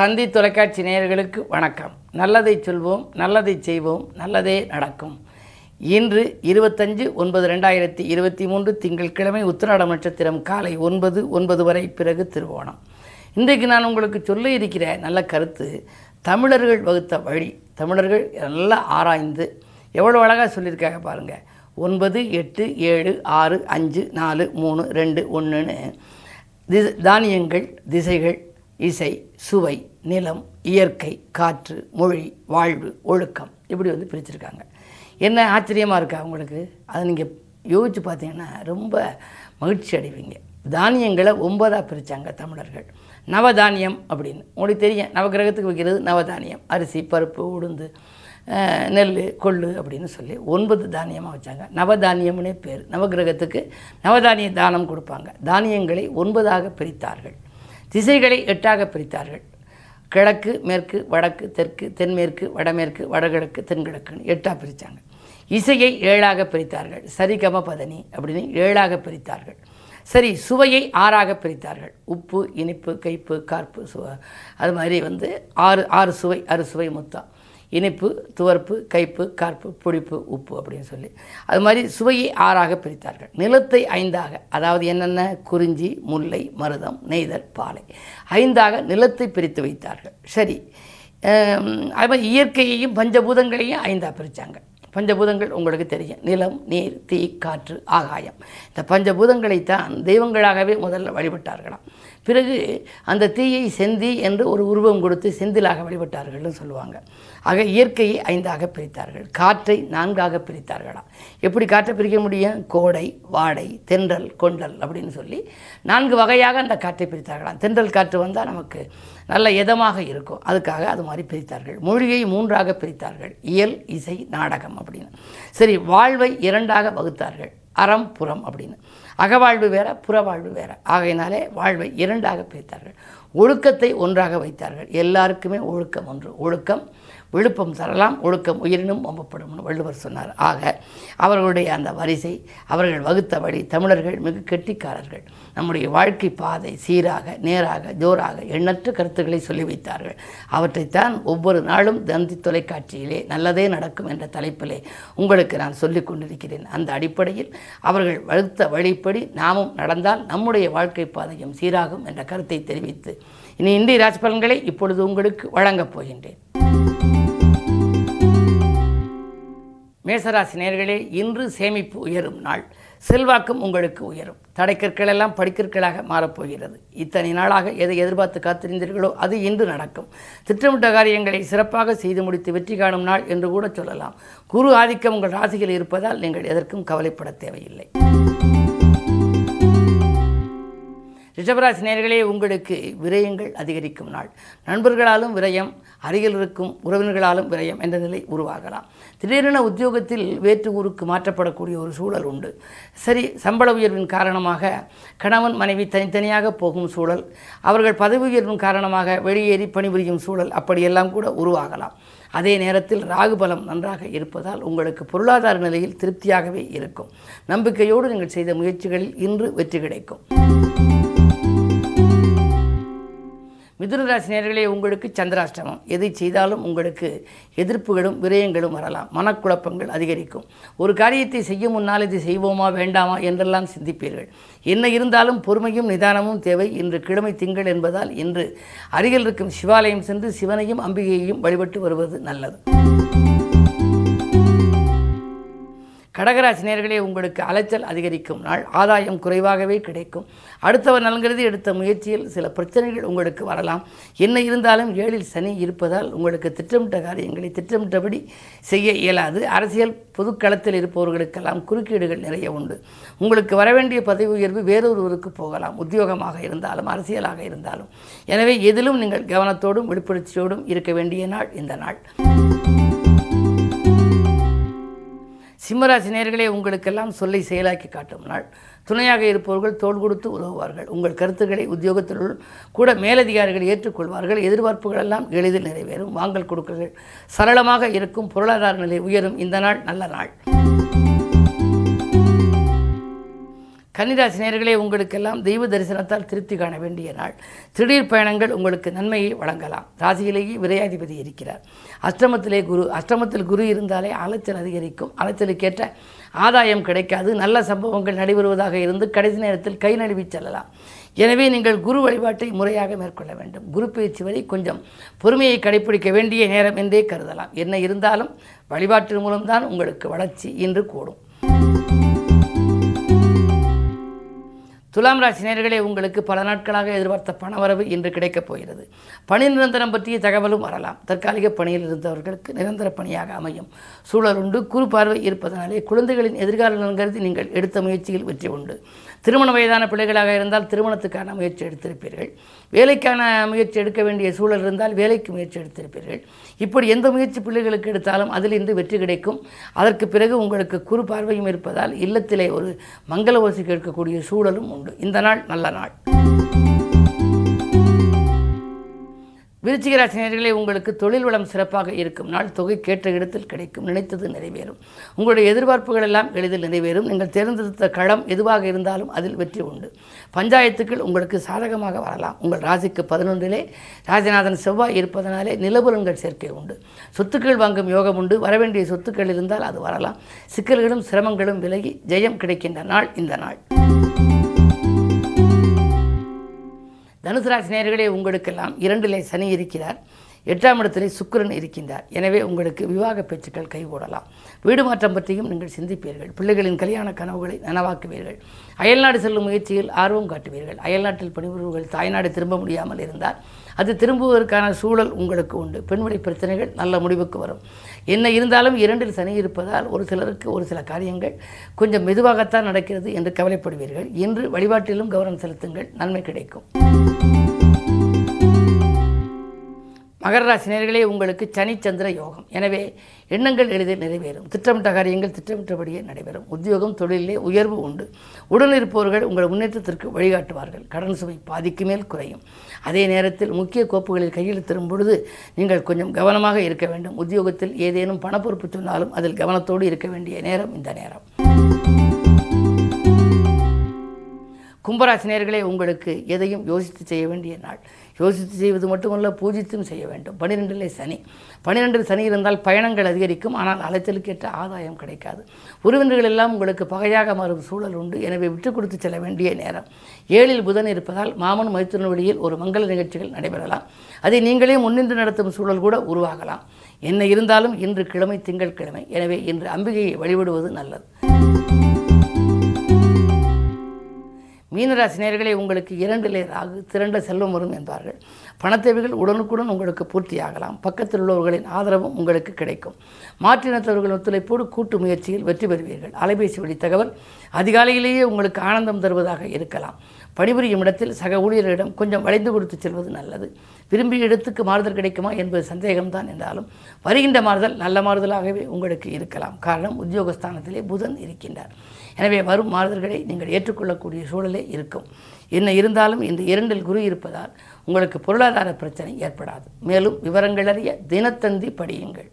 தந்தி தொலைக்காட்சி நேயர்களுக்கு வணக்கம். நல்லதை சொல்வோம் நல்லதை செய்வோம் நல்லதே நடக்கும். இன்று இருபத்தஞ்சு ஒன்பது ரெண்டாயிரத்தி இருபத்தி மூன்று திங்கட்கிழமை உத்திராட நட்சத்திரம் காலை ஒன்பது ஒன்பது வரை பிறகு திருவோணம். இன்றைக்கு நான் உங்களுக்கு சொல்ல இருக்கிற நல்ல கருத்து தமிழர்கள் வகுத்த வழி தமிழர்கள் நல்லா ஆராய்ந்து எவ்வளோ அழகாக சொல்லியிருக்காங்க பாருங்கள் ஒன்பது எட்டு ஏழு ஆறு அஞ்சு நாலு மூணு ரெண்டு ஒன்றுன்னு. திச தானியங்கள் திசைகள் இசை சுவை நிலம் இயற்கை காற்று மொழி வாழ்வு ஒழுக்கம் இப்படி வந்து பிரிச்சிருக்காங்க. என்ன ஆச்சரியமாக இருக்கா உங்களுக்கு? அதை நீங்கள் யோசித்து பார்த்தீங்கன்னா ரொம்ப மகிழ்ச்சி அடைவீங்க. தானியங்களை ஒன்பதாக பிரித்தாங்க தமிழர்கள். நவதானியம் அப்படின்னு. உங்களுக்கு தெரியும் நவகிரகத்துக்கு வைக்கிறது நவதானியம். அரிசி பருப்பு உளுந்து நெல் கொள்ளு அப்படின்னு சொல்லி ஒன்பது தானியமாக வச்சாங்க. நவதானியம்னே பேர். நவகிரகத்துக்கு நவதானிய தானம் கொடுப்பாங்க. தானியங்களை ஒன்பதாக பிரித்தார்கள். திசைகளை எட்டாக பிரித்தார்கள். கிழக்கு மேற்கு வடக்கு தெற்கு தென்மேற்கு வடமேற்கு வடகிழக்கு தென்கிழக்குன்னு எட்டாக பிரித்தாங்க இசையை ஏழாக பிரித்தார்கள். சரிகம பதனி அப்படின்னு ஏழாக பிரித்தார்கள். சரி சுவையை ஆறாக பிரித்தார்கள். உப்பு இனிப்பு கைப்பு கார்ப்பு சுவ அது மாதிரி வந்து ஆறு ஆறு சுவை அறு சுவை மொத்தம். இனிப்பு துவர்ப்பு கைப்பு கார்ப்பு புளிப்பு உப்பு அப்படின்னு சொல்லி. அது மாதிரி சுவையை ஆறாக பிரித்தார்கள். நிலத்தை ஐந்தாக அதாவது என்னென்ன? குறிஞ்சி முல்லை மருதம் நெய்தல் பாலை. ஐந்தாக நிலத்தை பிரித்து வைத்தார்கள். சரி. அது மாதிரி இயற்கையையும் பஞ்சபூதங்களையும் ஐந்தாக பிரித்தாங்க பஞ்சபூதங்கள் உங்களுக்கு தெரியும். நிலம் நீர் தீ காற்று ஆகாயம். இந்த பஞ்சபூதங்களைத்தான் தெய்வங்களாகவே முதல்ல வழிபட்டார்களாம். பிறகு அந்த தீயை செந்தி என்று ஒரு உருவம் கொடுத்து செந்திலாக வழிபட்டார்கள்னு சொல்லுவாங்க. ஆக இயற்கையை ஐந்தாக பிரித்தார்கள். காற்றை நான்காக பிரித்தார்களாம். எப்படி காற்றை பிரிக்க முடியும்? கோடை வாடை தென்றல் கொண்டல் அப்படின்னு சொல்லி நான்கு வகையாக அந்த காற்றை பிரித்தார்களாம். தென்றல் காற்று வந்தால் நமக்கு நல்ல இதமாக இருக்கும். அதுக்காக அது மாதிரி பிரித்தார்கள். மொழியை மூன்றாக பிரித்தார்கள். இயல் இசை நாடகம் அப்படின்னு. சரி வாழ்வை இரண்டாக வகுத்தார்கள். அறம் புறம் அப்படின்னு. அகவாழ்வு வேற புறவாழ்வு வேற. ஆகையினாலே வாழ்வை இரண்டாக பிரித்தார்கள். ஒழுக்கத்தை ஒன்றாக வைத்தார்கள். எல்லாருக்குமே ஒழுக்கம் ஒன்று. ஒழுக்கம் விழுப்பம் தரலாம் ஒழுக்கம் உயிரினும் ஒம்பப்படும்னு வள்ளுவர் சொன்னார். ஆக அவர்களுடைய அந்த வரிசை அவர்கள் வகுத்த வழி தமிழர்கள் மிக கெட்டிக்காரர்கள். நம்முடைய வாழ்க்கை பாதை சீராக நேராக ஜோராக எண்ணற்ற கருத்துக்களை சொல்லி வைத்தார்கள். அவற்றைத்தான் ஒவ்வொரு நாளும் தந்தி தொலைக்காட்சியிலே நல்லதே நடக்கும் என்ற தலைப்பிலே உங்களுக்கு நான் சொல்லிக் கொண்டிருக்கிறேன். அந்த அடிப்படையில் அவர்கள் வகுத்த வழிப்படி நாமும் நடந்தால் நம்முடைய வாழ்க்கை பாதையும் சீராகும் என்ற கருத்தை தெரிவித்து இனி இந்திய ராசி பலன்களை இப்பொழுது உங்களுக்கு வழங்கப் போகின்றேன். மேசராசி நேர்களே இன்று சேமிப்பு உயரும் நாள். செல்வாக்கும் உங்களுக்கு உயரும். தடைக்கற்கள் எல்லாம் படிக்கற்களாக மாறப்போகிறது. இத்தனை நாளாக எதை எதிர்பார்த்து காத்திருந்தீர்களோ அது இன்று நடக்கும். திட்டமிட்ட காரியங்களை சிறப்பாக செய்து முடித்து வெற்றி காணும் நாள் என்று கூட சொல்லலாம். குரு ஆதிக்கம் உங்கள் ராசியில் இருப்பதால் நீங்கள் எதற்கும் கவலைப்பட தேவையில்லை. ரிஷபராசி நேர்களே உங்களுக்கு விரயங்கள் அதிகரிக்கும் நாள். நண்பர்களாலும் விரயம் அருகில் இருக்கும் உறவினர்களாலும் விரயம் என்ற நிலை உருவாகலாம். திடீரென உத்தியோகத்தில் வேற்று ஊருக்கு மாற்றப்படக்கூடிய ஒரு சூழல் உண்டு. சரி சம்பள உயர்வின் காரணமாக கணவன் மனைவி தனித்தனியாக போகும் சூழல் அவர்கள் பதவி உயர்வின் காரணமாக வெளியேறி பணிபுரியும் சூழல் அப்படியெல்லாம் கூட உருவாகலாம். அதே நேரத்தில் ராகுபலம் நன்றாக இருப்பதால் உங்களுக்கு பொருளாதார நிலையில் திருப்தியாகவே இருக்கும். நம்பிக்கையோடு நீங்கள் செய்த முயற்சிகளில் இன்று வெற்றி கிடைக்கும். மிதுனராசி நேர்களே உங்களுக்கு சந்திராஷ்டமம். எதை செய்தாலும் உங்களுக்கு எதிர்ப்புகளும் விரயங்களும் வரலாம். மனக்குழப்பங்கள் அதிகரிக்கும். ஒரு காரியத்தை செய்ய முன்னால் இது செய்வோமா வேண்டாமா என்றெல்லாம் சிந்திப்பீர்கள். என்ன இருந்தாலும் பொறுமையும் நிதானமும் தேவை. இன்று கிழமை திங்கள் என்பதால் இன்று அருகில் இருக்கும் சிவாலயம் சென்று சிவனையும் அம்பிகையையும் வழிபட்டு வருவது நல்லது. கடகராசி நேர்களே உங்களுக்கு அலைச்சல் அதிகரிக்கும் நாள். ஆதாயம் குறைவாகவே கிடைக்கும். அடுத்தவர் நலங்கிறது எடுத்த முயற்சியில் சில பிரச்சனைகள் உங்களுக்கு வரலாம். என்ன இருந்தாலும் ஏழில் சனி இருப்பதால் உங்களுக்கு திட்டமிட்ட காரியங்களை திட்டமிட்டபடி செய்ய இயலாது. அரசியல் பொதுக்களத்தில் இருப்பவர்களுக்கெல்லாம் குறுக்கீடுகள் நிறைய உண்டு. உங்களுக்கு வரவேண்டிய பதவி உயர்வு வேறொருவருக்கு போகலாம். உத்தியோகமாக இருந்தாலும் அரசியலாக இருந்தாலும். எனவே எதிலும் நீங்கள் கவனத்தோடும் விழிப்புணர்ச்சியோடும் இருக்க வேண்டிய நாள் இந்த நாள். சிம்மராசி நேர்களே உங்களுக்கெல்லாம் சொல்லை செயலாக்கி காட்டும் நாள். துணையாக இருப்பவர்கள் தோள் கொடுத்து உதவுவார்கள். உங்கள் கருத்துக்களை உத்தியோகத்திலுள் கூட மேலதிகாரிகள் ஏற்றுக்கொள்வார்கள். எதிர்பார்ப்புகள் எல்லாம் எளிதில் நிறைவேறும். வாங்கல் கொடுக்கல்கள் சரளமாக இருக்கும். பொருளாதார நிலை உயரும். இந்த நாள் நல்ல நாள். கன்னிராசி நேர்களே உங்களுக்கெல்லாம் தெய்வ தரிசனத்தால் திருப்தி காண வேண்டிய நாள். திடீர் பயணங்கள் உங்களுக்கு நன்மையை வழங்கலாம். ராசியிலேயே விரையாதிபதி இருக்கிறார். அஷ்டமத்திலே குரு அஷ்டமத்தில் குரு இருந்தாலே அலைச்சல் அதிகரிக்கும். அலைச்சலுக்கேற்ற ஆதாயம் கிடைக்காது. நல்ல சம்பவங்கள் நடைபெறுவதாக இருந்து கடைசி நேரத்தில் கை நழுவி செல்லலாம். எனவே நீங்கள் குரு வழிபாட்டை முறையாக மேற்கொள்ள வேண்டும். குரு பயிற்சி வரை கொஞ்சம் பொறுமையை கடைபிடிக்க வேண்டிய நேரம் என்றே கருதலாம். என்ன இருந்தாலும் வழிபாட்டின் மூலம்தான் உங்களுக்கு வளர்ச்சி இன்று கூடும். துலாம் ராசி நேர்களே உங்களுக்கு பல நாட்களாக எதிர்பார்த்த பணவரவு இன்று கிடைக்கப் போகிறது. பணி நிரந்தரம் பற்றிய தகவலும் வரலாம். தற்காலிக பணியில் இருந்தவர்களுக்கு நிரந்தர பணியாக அமையும். சூழல் உண்டு. குறு பார்வை இருப்பதனாலே குழந்தைகளின் எதிர்காலம் கருதி நீங்கள் எடுத்த முயற்சியில் வெற்றி உண்டு. திருமண வயதான பிள்ளைகளாக இருந்தால் திருமணத்துக்கான முயற்சி எடுத்திருப்பீர்கள். வேலைக்கான முயற்சி எடுக்க வேண்டிய சூழல் இருந்தால் வேலைக்கு முயற்சி எடுத்திருப்பீர்கள். இப்படி எந்த முயற்சி பிள்ளைகளுக்கு எடுத்தாலும் அதிலிருந்து வெற்றி கிடைக்கும். அதற்கு பிறகு உங்களுக்கு குறு பார்வையும் இருப்பதால் இல்லத்திலே ஒரு மங்கள ஓசி கேட்கக்கூடிய சூழலும் உண்டு. இந்த நாள் நல்ல நாள். விருச்சிக உங்களுக்கு தொழில் வளம் சிறப்பாக இருக்கும். நாள் தொகை கேட்ட இடத்தில் கிடைக்கும். நினைத்தது நிறைவேறும். உங்களுடைய எதிர்பார்ப்புகள் எல்லாம் எளிதில் நிறைவேறும். நீங்கள் தேர்ந்தெடுத்த களம் எதுவாக இருந்தாலும் அதில் வெற்றி உண்டு. பஞ்சாயத்துக்கள் உங்களுக்கு சாதகமாக வரலாம். உங்கள் ராசிக்கு பதினொன்றிலே ராஜநாதன் செவ்வாய் இருப்பதனாலே நிலபுலன்கள் சேர்க்கை உண்டு. சொத்துக்கள் வாங்கும் யோகம் உண்டு. வரவேண்டிய சொத்துக்கள் இருந்தால் அது வரலாம். சிக்கல்களும் சிரமங்களும் விலகி ஜெயம் கிடைக்கின்ற நாள் இந்த நாள். தனுசு ராசி உங்களுக்கெல்லாம் இரண்டிலே சனி இருக்கிறார். எட்டாம் இடத்திலே சுக்கிரன் இருக்கின்றார். எனவே உங்களுக்கு விவாக பேச்சுக்கள் கைகூடலாம். வீடு மாற்றம் பற்றியும் நீங்கள் சிந்திப்பீர்கள். பிள்ளைகளின் கல்யாண கனவுகளை நனவாக்குவீர்கள். அயல்நாடு செல்லும் முயற்சியில் ஆர்வம் காட்டுவீர்கள். அயல்நாட்டில் பணிபுரிவுகள் தாய்நாடு திரும்ப முடியாமல் இருந்தால் அது திரும்புவதற்கான சூழல் உங்களுக்கு உண்டு. பெண்வழி பிரச்சனைகள் நல்ல முடிவுக்கு வரும். என்ன இருந்தாலும் இரண்டில் சனி இருப்பதால் ஒரு சிலருக்கு ஒரு சில காரியங்கள் கொஞ்சம் மெதுவாகத்தான் நடக்கிறது என்று கவலைப்படுவீர்கள். இன்று வழிபாட்டிலும் கவனம் செலுத்துங்கள். நன்மை கிடைக்கும். மகர ராசினியர்களே உங்களுக்கு சனி சந்திர யோகம். எனவே எண்ணங்கள் எளிதில் நிறைவேறும். திட்டமிட்ட காரியங்கள் திட்டமிட்டபடியே நடைபெறும். உத்தியோகம் தொழிலே உயர்வு உண்டு. உடன் இருப்பவர்கள் உங்கள் முன்னேற்றத்திற்கு வழிகாட்டுவார்கள். கடன் சுமை பாதிக்கு மேல் குறையும். அதே நேரத்தில் முக்கிய கோப்புகளில் கையெழுத்திடும் பொழுது நீங்கள் கொஞ்சம் கவனமாக இருக்க வேண்டும். உத்தியோகத்தில் ஏதேனும் பணப்பொறுப்பு சொன்னாலும் அதில் கவனத்தோடு இருக்க வேண்டிய நேரம் இந்த நேரம். கும்பராசினியர்களே உங்களுக்கு எதையும் யோசித்து செய்ய வேண்டிய நாள். யோசித்து செய்வது மட்டுமல்ல பூஜித்தும் செய்ய வேண்டும். பனிரெண்டிலே சனி. பனிரெண்டில் சனி இருந்தால் பயணங்கள் அதிகரிக்கும். ஆனால் அலைச்சலுக்கேற்ற ஆதாயம் கிடைக்காது. உறவினர்கள் எல்லாம் உங்களுக்கு பகையாக மாறும் சூழல் உண்டு. எனவே விட்டு கொடுத்து செல்ல வேண்டிய நேரம். ஏழில் புதன் இருப்பதால் மாமன் மைத்திரன் வழியில் ஒரு மங்கள நிகழ்ச்சிகள் நடைபெறலாம். அதை நீங்களே முன்னின்று நடத்தும் சூழல் கூட உருவாகலாம். என்ன இருந்தாலும் இன்று கிழமை திங்கள் கிழமை. எனவே இன்று அம்பிகையை வழிபடுவது நல்லது. மீனராசினியர்களே உங்களுக்கு இரண்டிலே ராகு திரண்ட செல்வம் வரும் என்பார்கள். பணத்தேவைகள் உடனுக்குடன் உங்களுக்கு பூர்த்தியாகலாம். பக்கத்தில் உள்ளவர்களின் ஆதரவும் உங்களுக்கு கிடைக்கும். மாற்றினத்தவர்கள் ஒத்துழைப்போடு கூட்டு முயற்சியில் வெற்றி பெறுவீர்கள். அலைபேசி வழி தகவல் அதிகாலையிலேயே உங்களுக்கு ஆனந்தம் தருவதாக இருக்கலாம். பணிபுரியும் இடத்தில் சக ஊழியர்களிடம் கொஞ்சம் வளைந்து கொடுத்து செல்வது நல்லது. விரும்பிய இடத்துக்கு மாறுதல் கிடைக்குமா என்பது சந்தேகம்தான் என்றாலும் வருகின்ற மாறுதல் நல்ல மாறுதலாகவே உங்களுக்கு இருக்கலாம். காரணம் உத்தியோகஸ்தானத்திலே புதன் இருக்கின்றார். எனவே வரும் மாறுதல்களை நீங்கள் ஏற்றுக்கொள்ளக்கூடிய சூழலே இருக்கும். என்ன இருந்தாலும் இந்த இரண்டில் குரு இருப்பதால் உங்களுக்கு பொருளாதார பிரச்சனை ஏற்படாது. மேலும் விவரங்களறிய தினத்தந்தி படியுங்கள்.